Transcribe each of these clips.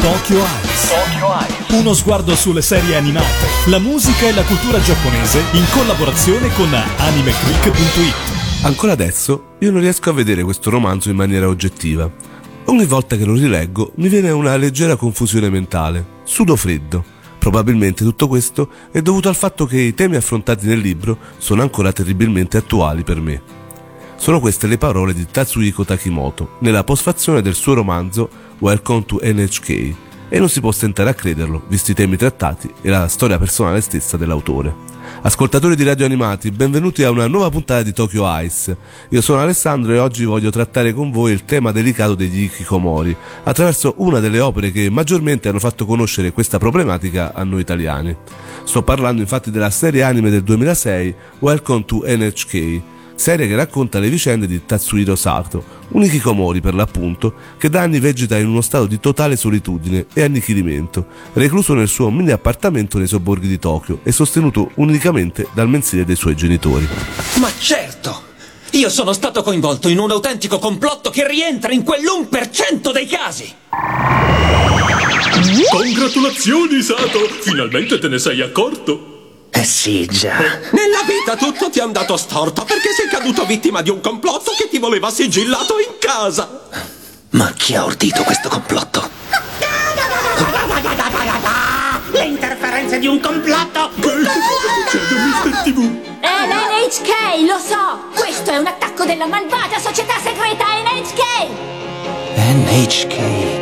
Tokyo Eyes. Uno sguardo sulle serie animate, la musica e la cultura giapponese in collaborazione con animeclick.it. Ancora adesso io non riesco a vedere questo romanzo in maniera oggettiva. Ogni volta che lo rileggo mi viene una leggera confusione mentale, sudo freddo. Probabilmente tutto questo è dovuto al fatto che i temi affrontati nel libro sono ancora terribilmente attuali per me. Sono queste le parole di Tatsuhiko Takimoto nella postfazione del suo romanzo Welcome to NHK e non si può stentare a crederlo, visti i temi trattati e la storia personale stessa dell'autore. Ascoltatori di Radio Animati, benvenuti a una nuova puntata di Tokyo Ice. Io sono Alessandro e oggi voglio trattare con voi il tema delicato degli Ikikomori, attraverso una delle opere che maggiormente hanno fatto conoscere questa problematica a noi italiani. Sto parlando infatti della serie anime del 2006 Welcome to NHK, serie che racconta le vicende di Tatsuhiro Sato, un Ikikomori per l'appunto, che da anni vegeta in uno stato di totale solitudine e annichilimento, recluso nel suo mini appartamento nei sobborghi di Tokyo e sostenuto unicamente dal mensile dei suoi genitori. Ma certo! Io sono stato coinvolto in un autentico complotto che rientra in quell'1% dei casi! Congratulazioni, Sato! Finalmente te ne sei accorto! Già. Nella vita tutto ti è andato storto perché sei caduto vittima di un complotto che ti voleva sigillato in casa. Ma chi ha ordito questo complotto? Le interferenze di un complotto! Che cosa succede, Mister TV? È l'NHK, lo so! Questo è un attacco della malvagia società segreta NHK! NHK.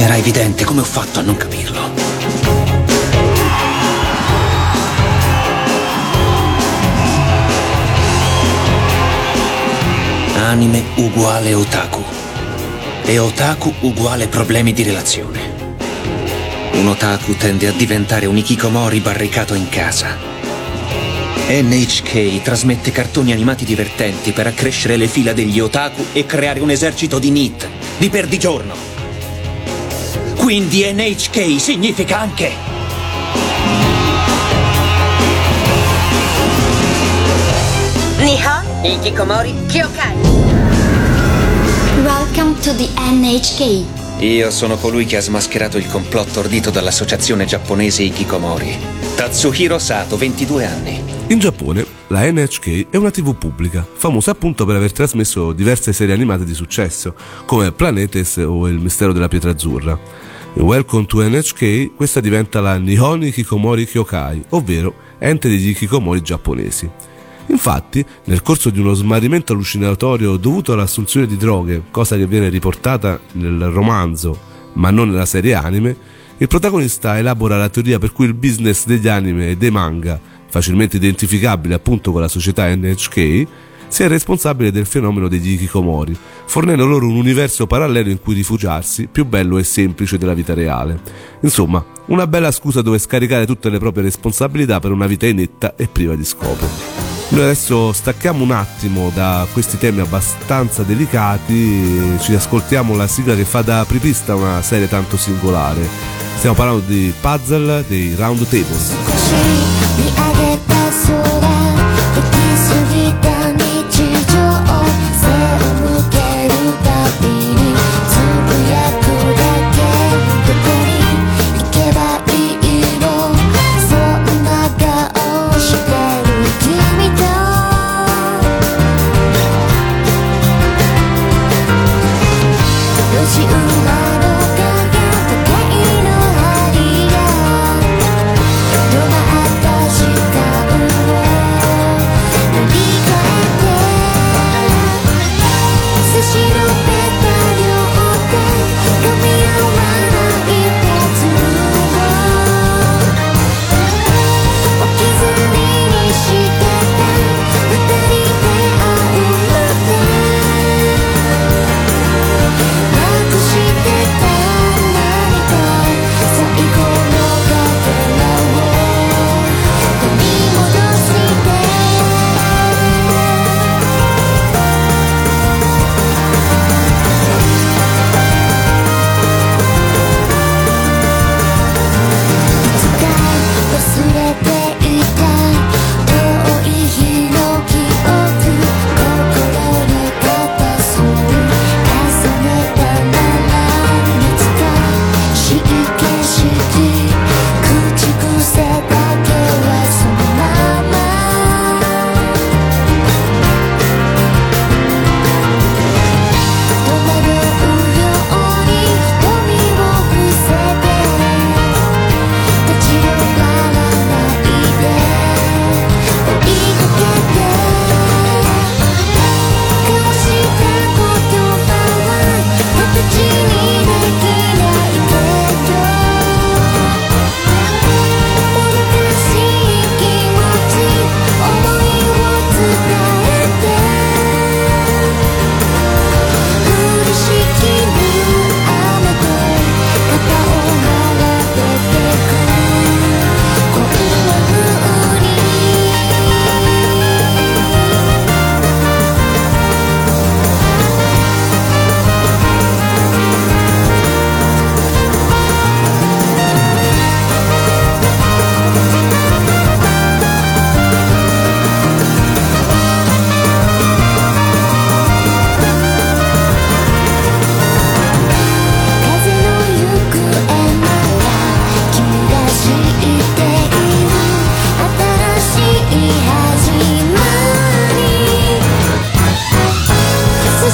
Era evidente come ho fatto a non capirlo. Anime uguale otaku. E otaku uguale problemi di relazione. Un otaku tende a diventare un ikikomori barricato in casa. NHK trasmette cartoni animati divertenti per accrescere le fila degli otaku e creare un esercito di NIT, di perdigiorno. Quindi NHK significa anche... Nihon Ikikomori Kyokai. Welcome to the NHK. Io sono colui che ha smascherato il complotto ordito dall'associazione giapponese Ikikomori. Tatsuhiro Sato, 22 anni. In Giappone, la NHK è una TV pubblica, famosa appunto per aver trasmesso diverse serie animate di successo, come Planetes o Il mistero della pietra azzurra. Welcome to NHK questa diventa la Nihon Ikikomori Kyokai, ovvero ente degli Ikikomori giapponesi. Infatti, nel corso di uno smarrimento allucinatorio dovuto all'assunzione di droghe, cosa che viene riportata nel romanzo ma non nella serie anime, il protagonista elabora la teoria per cui il business degli anime e dei manga, facilmente identificabile appunto con la società NHK, sia il responsabile del fenomeno degli Ikikomori, fornendo loro un universo parallelo in cui rifugiarsi, più bello e semplice della vita reale. Insomma, una bella scusa dove scaricare tutte le proprie responsabilità per una vita inetta e priva di scopo. Noi adesso stacchiamo un attimo da questi temi abbastanza delicati, ci ascoltiamo la sigla che fa da apripista una serie tanto singolare. Stiamo parlando di puzzle dei Round Tables.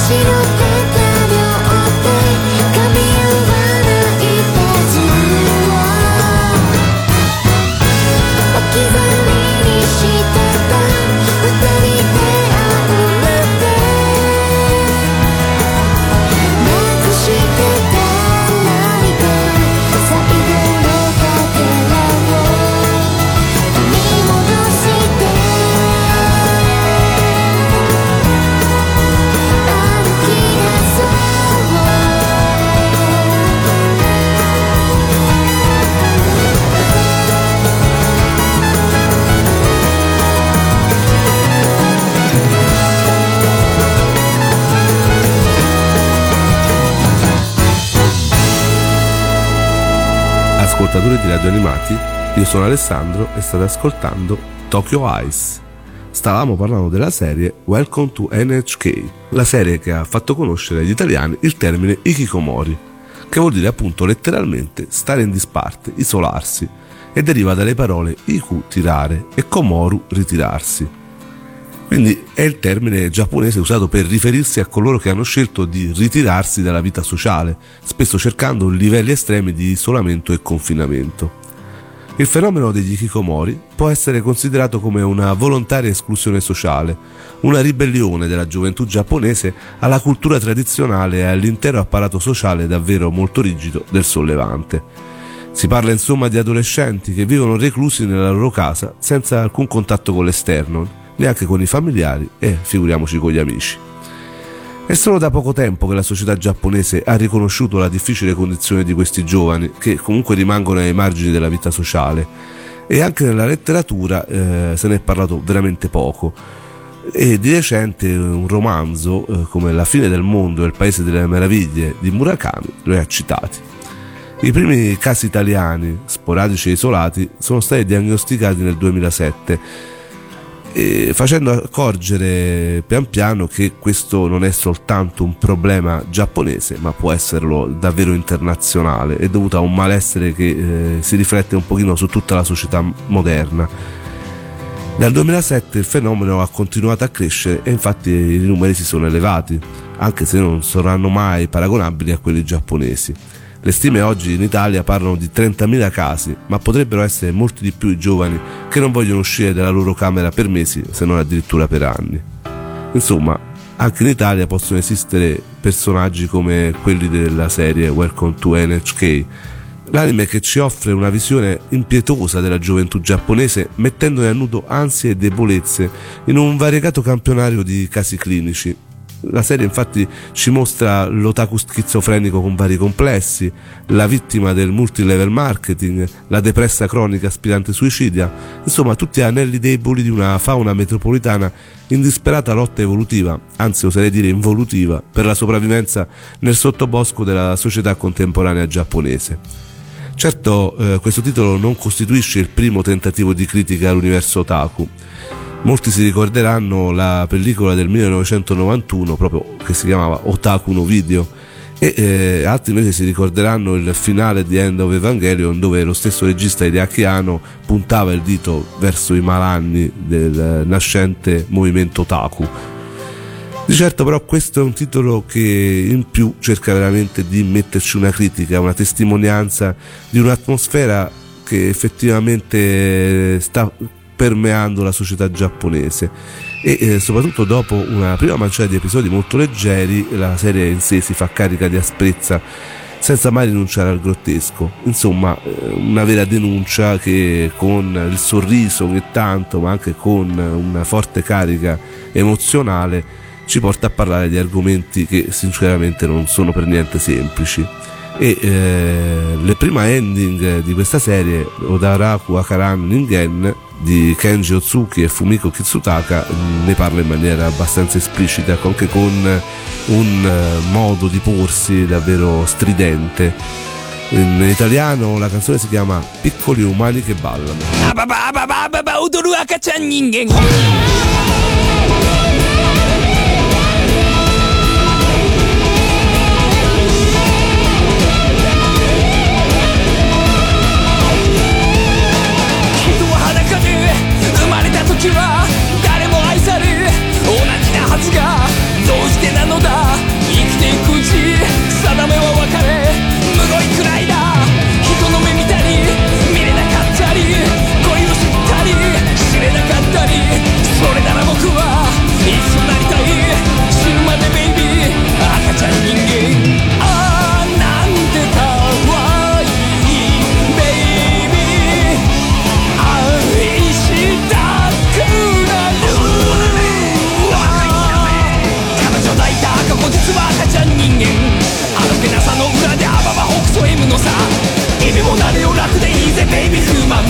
知るか ascoltatori di radio animati, io sono Alessandro e state ascoltando Tokyo Ice. Stavamo parlando della serie Welcome to NHK, la serie che ha fatto conoscere agli italiani il termine Ikikomori, che vuol dire appunto letteralmente stare in disparte, isolarsi, e deriva dalle parole Iku tirare e Komoru ritirarsi. Quindi è il termine giapponese usato per riferirsi a coloro che hanno scelto di ritirarsi dalla vita sociale, spesso cercando livelli estremi di isolamento e confinamento. Il fenomeno degli hikikomori può essere considerato come una volontaria esclusione sociale, una ribellione della gioventù giapponese alla cultura tradizionale e all'intero apparato sociale davvero molto rigido del sollevante. Si parla insomma di adolescenti che vivono reclusi nella loro casa senza alcun contatto con l'esterno, neanche con i familiari e figuriamoci con gli amici. È solo da poco tempo che la società giapponese ha riconosciuto la difficile condizione di questi giovani, che comunque rimangono ai margini della vita sociale, e anche nella letteratura eh, se ne è parlato veramente poco. E di recente un romanzo eh, come La fine del mondo e il paese delle meraviglie di Murakami lo ha citati. I primi casi italiani, sporadici e isolati, sono stati diagnosticati nel 2007 eh, facendo accorgere pian piano che questo non è soltanto un problema giapponese, ma può esserlo davvero internazionale, è dovuto a un malessere che eh, si riflette un pochino su tutta la società moderna. Dal 2007 il fenomeno ha continuato a crescere e infatti i numeri si sono elevati, anche se non saranno mai paragonabili a quelli giapponesi. Le stime oggi in Italia parlano di 30.000 casi, ma potrebbero essere molti di più i giovani che non vogliono uscire dalla loro camera per mesi, se non addirittura per anni. Insomma, anche in Italia possono esistere personaggi come quelli della serie Welcome to NHK, l'anime che ci offre una visione impietosa della gioventù giapponese mettendone a nudo ansie e debolezze in un variegato campionario di casi clinici la serie infatti ci mostra l'otaku schizofrenico con vari complessi, la vittima del multilevel marketing, la depressa cronica aspirante suicidia, insomma tutti anelli deboli di una fauna metropolitana in disperata lotta evolutiva, anzi oserei dire involutiva, per la sopravvivenza nel sottobosco della società contemporanea giapponese. Certo, eh, questo titolo non costituisce il primo tentativo di critica all'universo otaku. Molti si ricorderanno la pellicola del 1991 proprio che si chiamava Otaku no Video e eh, altri invece si ricorderanno il finale di End of Evangelion dove lo stesso regista Hideaki Anno puntava il dito verso i malanni del nascente movimento Otaku. Di certo però questo è un titolo che in più cerca veramente di metterci una critica, una testimonianza di un'atmosfera che effettivamente sta permeando la società giapponese. E eh, soprattutto dopo una prima manciata di episodi molto leggeri la serie in sé si fa carica di asprezza senza mai rinunciare al grottesco. Insomma eh, una vera denuncia che con il sorriso ogni tanto ma anche con una forte carica emozionale ci porta a parlare di argomenti che sinceramente non sono per niente semplici. E eh, le prima ending di questa serie Odaraku Akaran Ningen di Kenji Otsuki e Fumiko Kitsutaka ne parla in maniera abbastanza esplicita anche con un eh, modo di porsi davvero stridente. In italiano la canzone si chiama Piccoli umani che ballano ちは誰も愛され同じなはずがどうしてなのだ生きていくうち定めは別れむごいくらいだ人の目見たり見れなかったり恋を知ったり知れなかったりそれなら僕は人間。あどけなさの裏でアババ北斗 M のさ。君もなれよ楽でいいぜベイビーフーマン。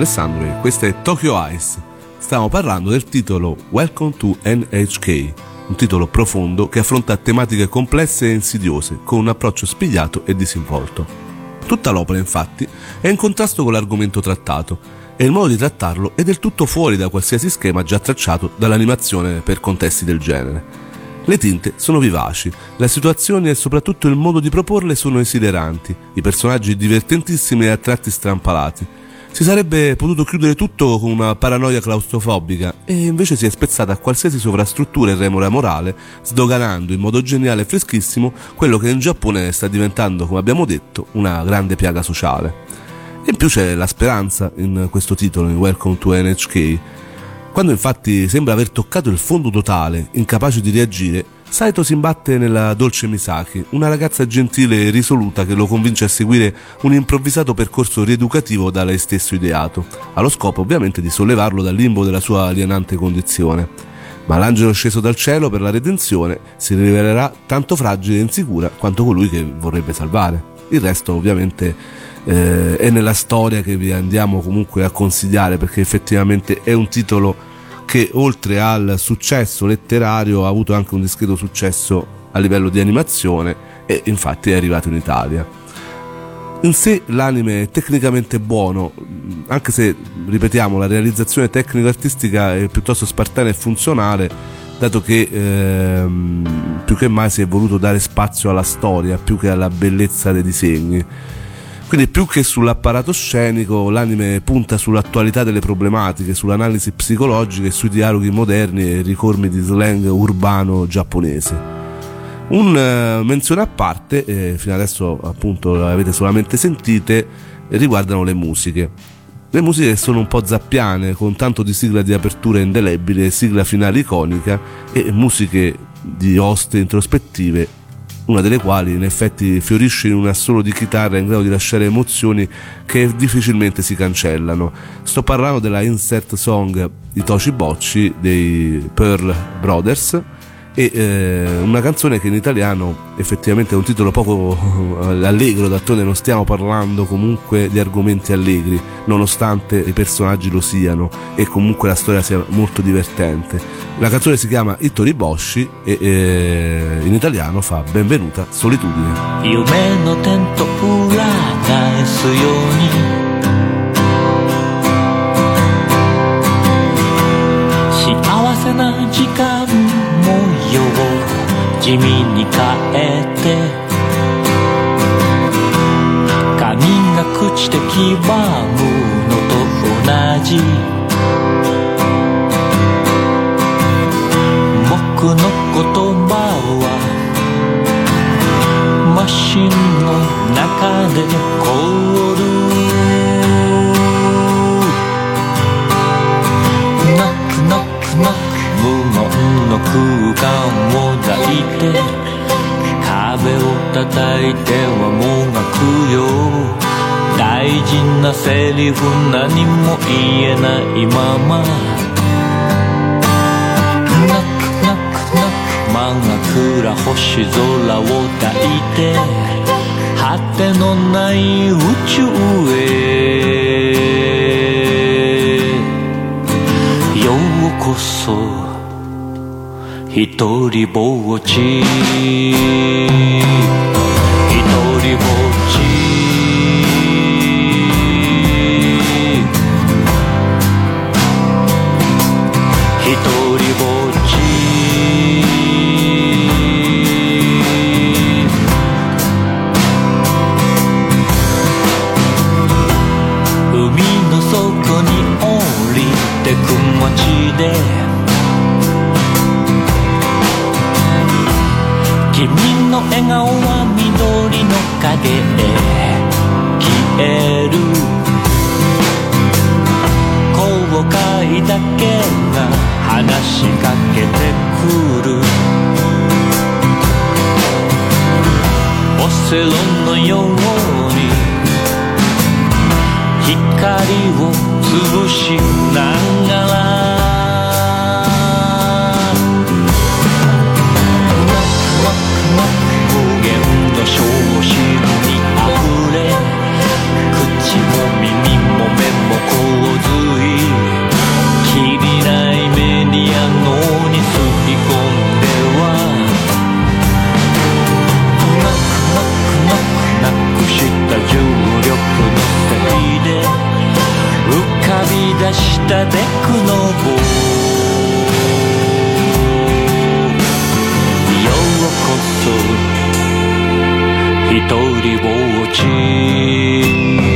E questa è Tokyo Ice. Stiamo parlando del titolo Welcome to NHK, un titolo profondo che affronta tematiche complesse e insidiose con un approccio spigliato e disinvolto. Tutta l'opera, infatti, è in contrasto con l'argomento trattato e il modo di trattarlo è del tutto fuori da qualsiasi schema già tracciato dall'animazione per contesti del genere. Le tinte sono vivaci, le situazioni e soprattutto il modo di proporle sono esileranti, i personaggi divertentissimi e a tratti strampalati. Si sarebbe potuto chiudere tutto con una paranoia claustrofobica e invece si è spezzata a qualsiasi sovrastruttura e remora morale, sdoganando in modo geniale e freschissimo quello che in Giappone sta diventando, come abbiamo detto, una grande piaga sociale. In più c'è la speranza in questo titolo, in Welcome to NHK, quando infatti sembra aver toccato il fondo totale, incapace di reagire, Saito si imbatte nella dolce Misaki, una ragazza gentile e risoluta che lo convince a seguire un improvvisato percorso rieducativo da lei stesso ideato, allo scopo ovviamente di sollevarlo dal limbo della sua alienante condizione. Ma l'angelo sceso dal cielo per la redenzione si rivelerà tanto fragile e insicura quanto colui che vorrebbe salvare. Il resto ovviamente eh, è nella storia che vi andiamo comunque a consigliare perché effettivamente è un titolo che oltre al successo letterario ha avuto anche un discreto successo a livello di animazione e infatti è arrivato in Italia. In sé l'anime è tecnicamente buono, anche se, ripetiamo, la realizzazione tecnico-artistica è piuttosto spartana e funzionale, dato che ehm, più che mai si è voluto dare spazio alla storia più che alla bellezza dei disegni. Quindi più che sull'apparato scenico, l'anime punta sull'attualità delle problematiche, sull'analisi psicologica e sui dialoghi moderni e ricormi di slang urbano giapponese. Un eh, menzione a parte, eh, fino adesso appunto l'avete solamente sentite, riguardano le musiche. Le musiche sono un po' zappiane, con tanto di sigla di apertura indelebile, sigla finale iconica e musiche di oste introspettive una delle quali in effetti fiorisce in un assolo di chitarra in grado di lasciare emozioni che difficilmente si cancellano. Sto parlando della insert song di Toshi Bocci dei Pearl Brothers e eh, una canzone che in italiano effettivamente è un titolo poco allegro, d'altronde non stiamo parlando comunque di argomenti allegri, nonostante i personaggi lo siano e comunque la storia sia molto divertente. La canzone si chiama Ittori Boshi e eh, in italiano fa Benvenuta solitudine. 夢のテント裏返すように幸せな時間模様を 地味に変えて。髪が朽ちて黄ばむのと同じ。僕の言葉はマシンの中で凍る。ノックノックノック無言の空間をいて。壁を叩いてはもがくよ。大事なセリフ何も言えないまま。ノックノックノック真っ暗星空を抱いて。果てのない宇宙へ。ようこそ。一人ぼっち。の笑顔は緑の影へ消える。後悔だけが話しかけてくる。オセロのように光を潰しながら出したデクノボようこそ一人ぼっち。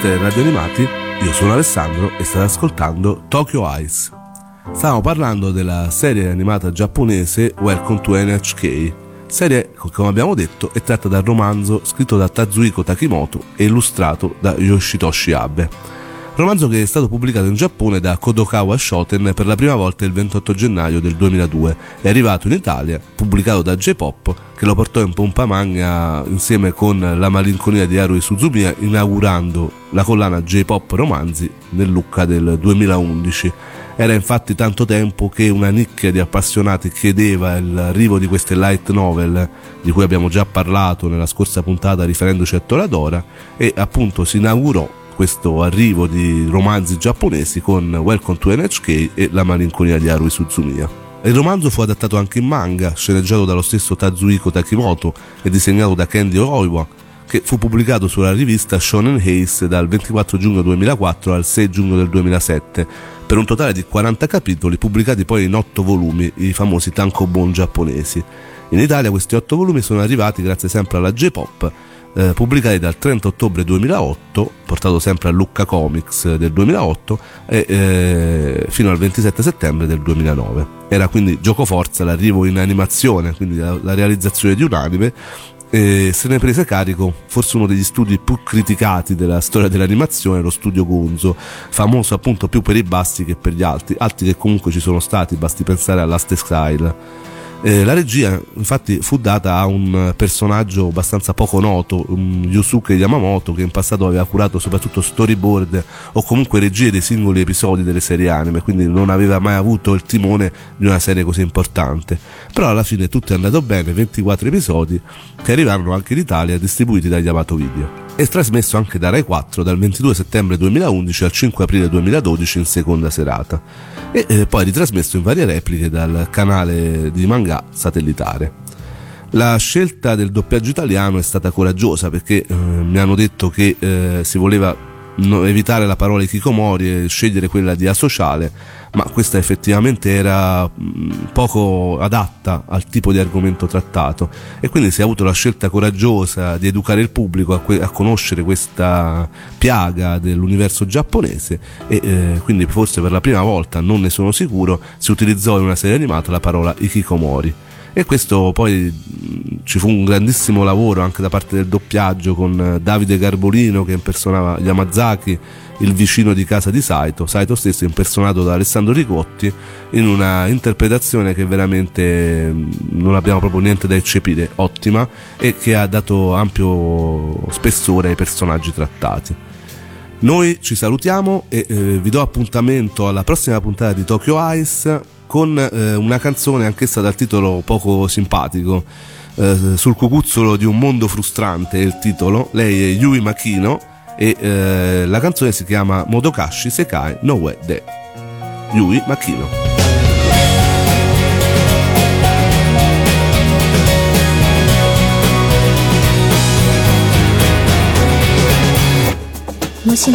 È Radio Animati, io sono Alessandro e state ascoltando Tokyo Ice. Stiamo parlando della serie animata giapponese Welcome to NHK. Serie, come abbiamo detto, è tratta dal romanzo scritto da Tazuhiko Takimoto e illustrato da Yoshitoshi Abe. Romanzo che è stato pubblicato in Giappone da Kodokawa Shoten per la prima volta il 28 gennaio del 2002. È arrivato in Italia, pubblicato da J-Pop, che lo portò in pompa magna insieme con La malinconia di Haruhi Suzumiya, inaugurando la collana J-Pop Romanzi nel Lucca del 2011. Era infatti tanto tempo che una nicchia di appassionati chiedeva l'arrivo di queste light novel, di cui abbiamo già parlato nella scorsa puntata riferendoci a Toradora, e appunto si inaugurò questo arrivo di romanzi giapponesi con Welcome to NHK e La malinconia di Haruhi Suzumiya. Il romanzo fu adattato anche in manga, sceneggiato dallo stesso Tazuhiko Takimoto e disegnato da Kendi Oiwa, che fu pubblicato sulla rivista Shonen Ace dal 24 giugno 2004 al 6 giugno del 2007, per un totale di 40 capitoli pubblicati poi in 8 volumi, i famosi tankobon giapponesi. In Italia questi 8 volumi sono arrivati grazie sempre alla J-Pop, eh, pubblicati dal 30 ottobre 2008, portato sempre a Lucca Comics del 2008, e eh, fino al 27 settembre del 2009. Era quindi gioco forza l'arrivo in animazione, quindi la, la realizzazione di un anime, e se ne prese carico forse uno degli studi più criticati della storia dell'animazione, lo studio Gonzo, famoso appunto più per i bassi che per gli alti, alti che comunque ci sono stati, basti pensare all'Ast Exile. Eh, la regia infatti fu data a un personaggio abbastanza poco noto, um, Yusuke Yamamoto, che in passato aveva curato soprattutto storyboard o comunque regie dei singoli episodi delle serie anime, quindi non aveva mai avuto il timone di una serie così importante. Però alla fine tutto è andato bene, 24 episodi che arrivarono anche in Italia distribuiti da Yamato Video e trasmesso anche da Rai 4 dal 22 settembre 2011 al 5 aprile 2012 in seconda serata e eh, poi ritrasmesso in varie repliche dal canale di manga satellitare. La scelta del doppiaggio italiano è stata coraggiosa perché eh, mi hanno detto che eh, si voleva evitare la parola Kikomori e scegliere quella di asociale, ma questa effettivamente era mh, poco adatta al tipo di argomento trattato. E quindi si è avuto la scelta coraggiosa di educare il pubblico a, que- a conoscere questa piaga dell'universo giapponese e eh, quindi forse per la prima volta, non ne sono sicuro, si utilizzò in una serie animata la parola Ikikomori e questo poi mh, ci fu un grandissimo lavoro anche da parte del doppiaggio con eh, Davide Garbolino che impersonava Yamazaki, il vicino di casa di Saito, Saito stesso impersonato da Alessandro Ricotti in una interpretazione che veramente mh, non abbiamo proprio niente da eccepire, ottima e che ha dato ampio spessore ai personaggi trattati. Noi ci salutiamo e eh, vi do appuntamento alla prossima puntata di Tokyo Ice con eh, una canzone anch'essa dal titolo poco simpatico. Eh, sul cucuzzolo di un mondo frustrante è il titolo. Lei è Yui Makino e eh, la canzone si chiama Modokashi Sekai no Uwe De. Yui Makino. もし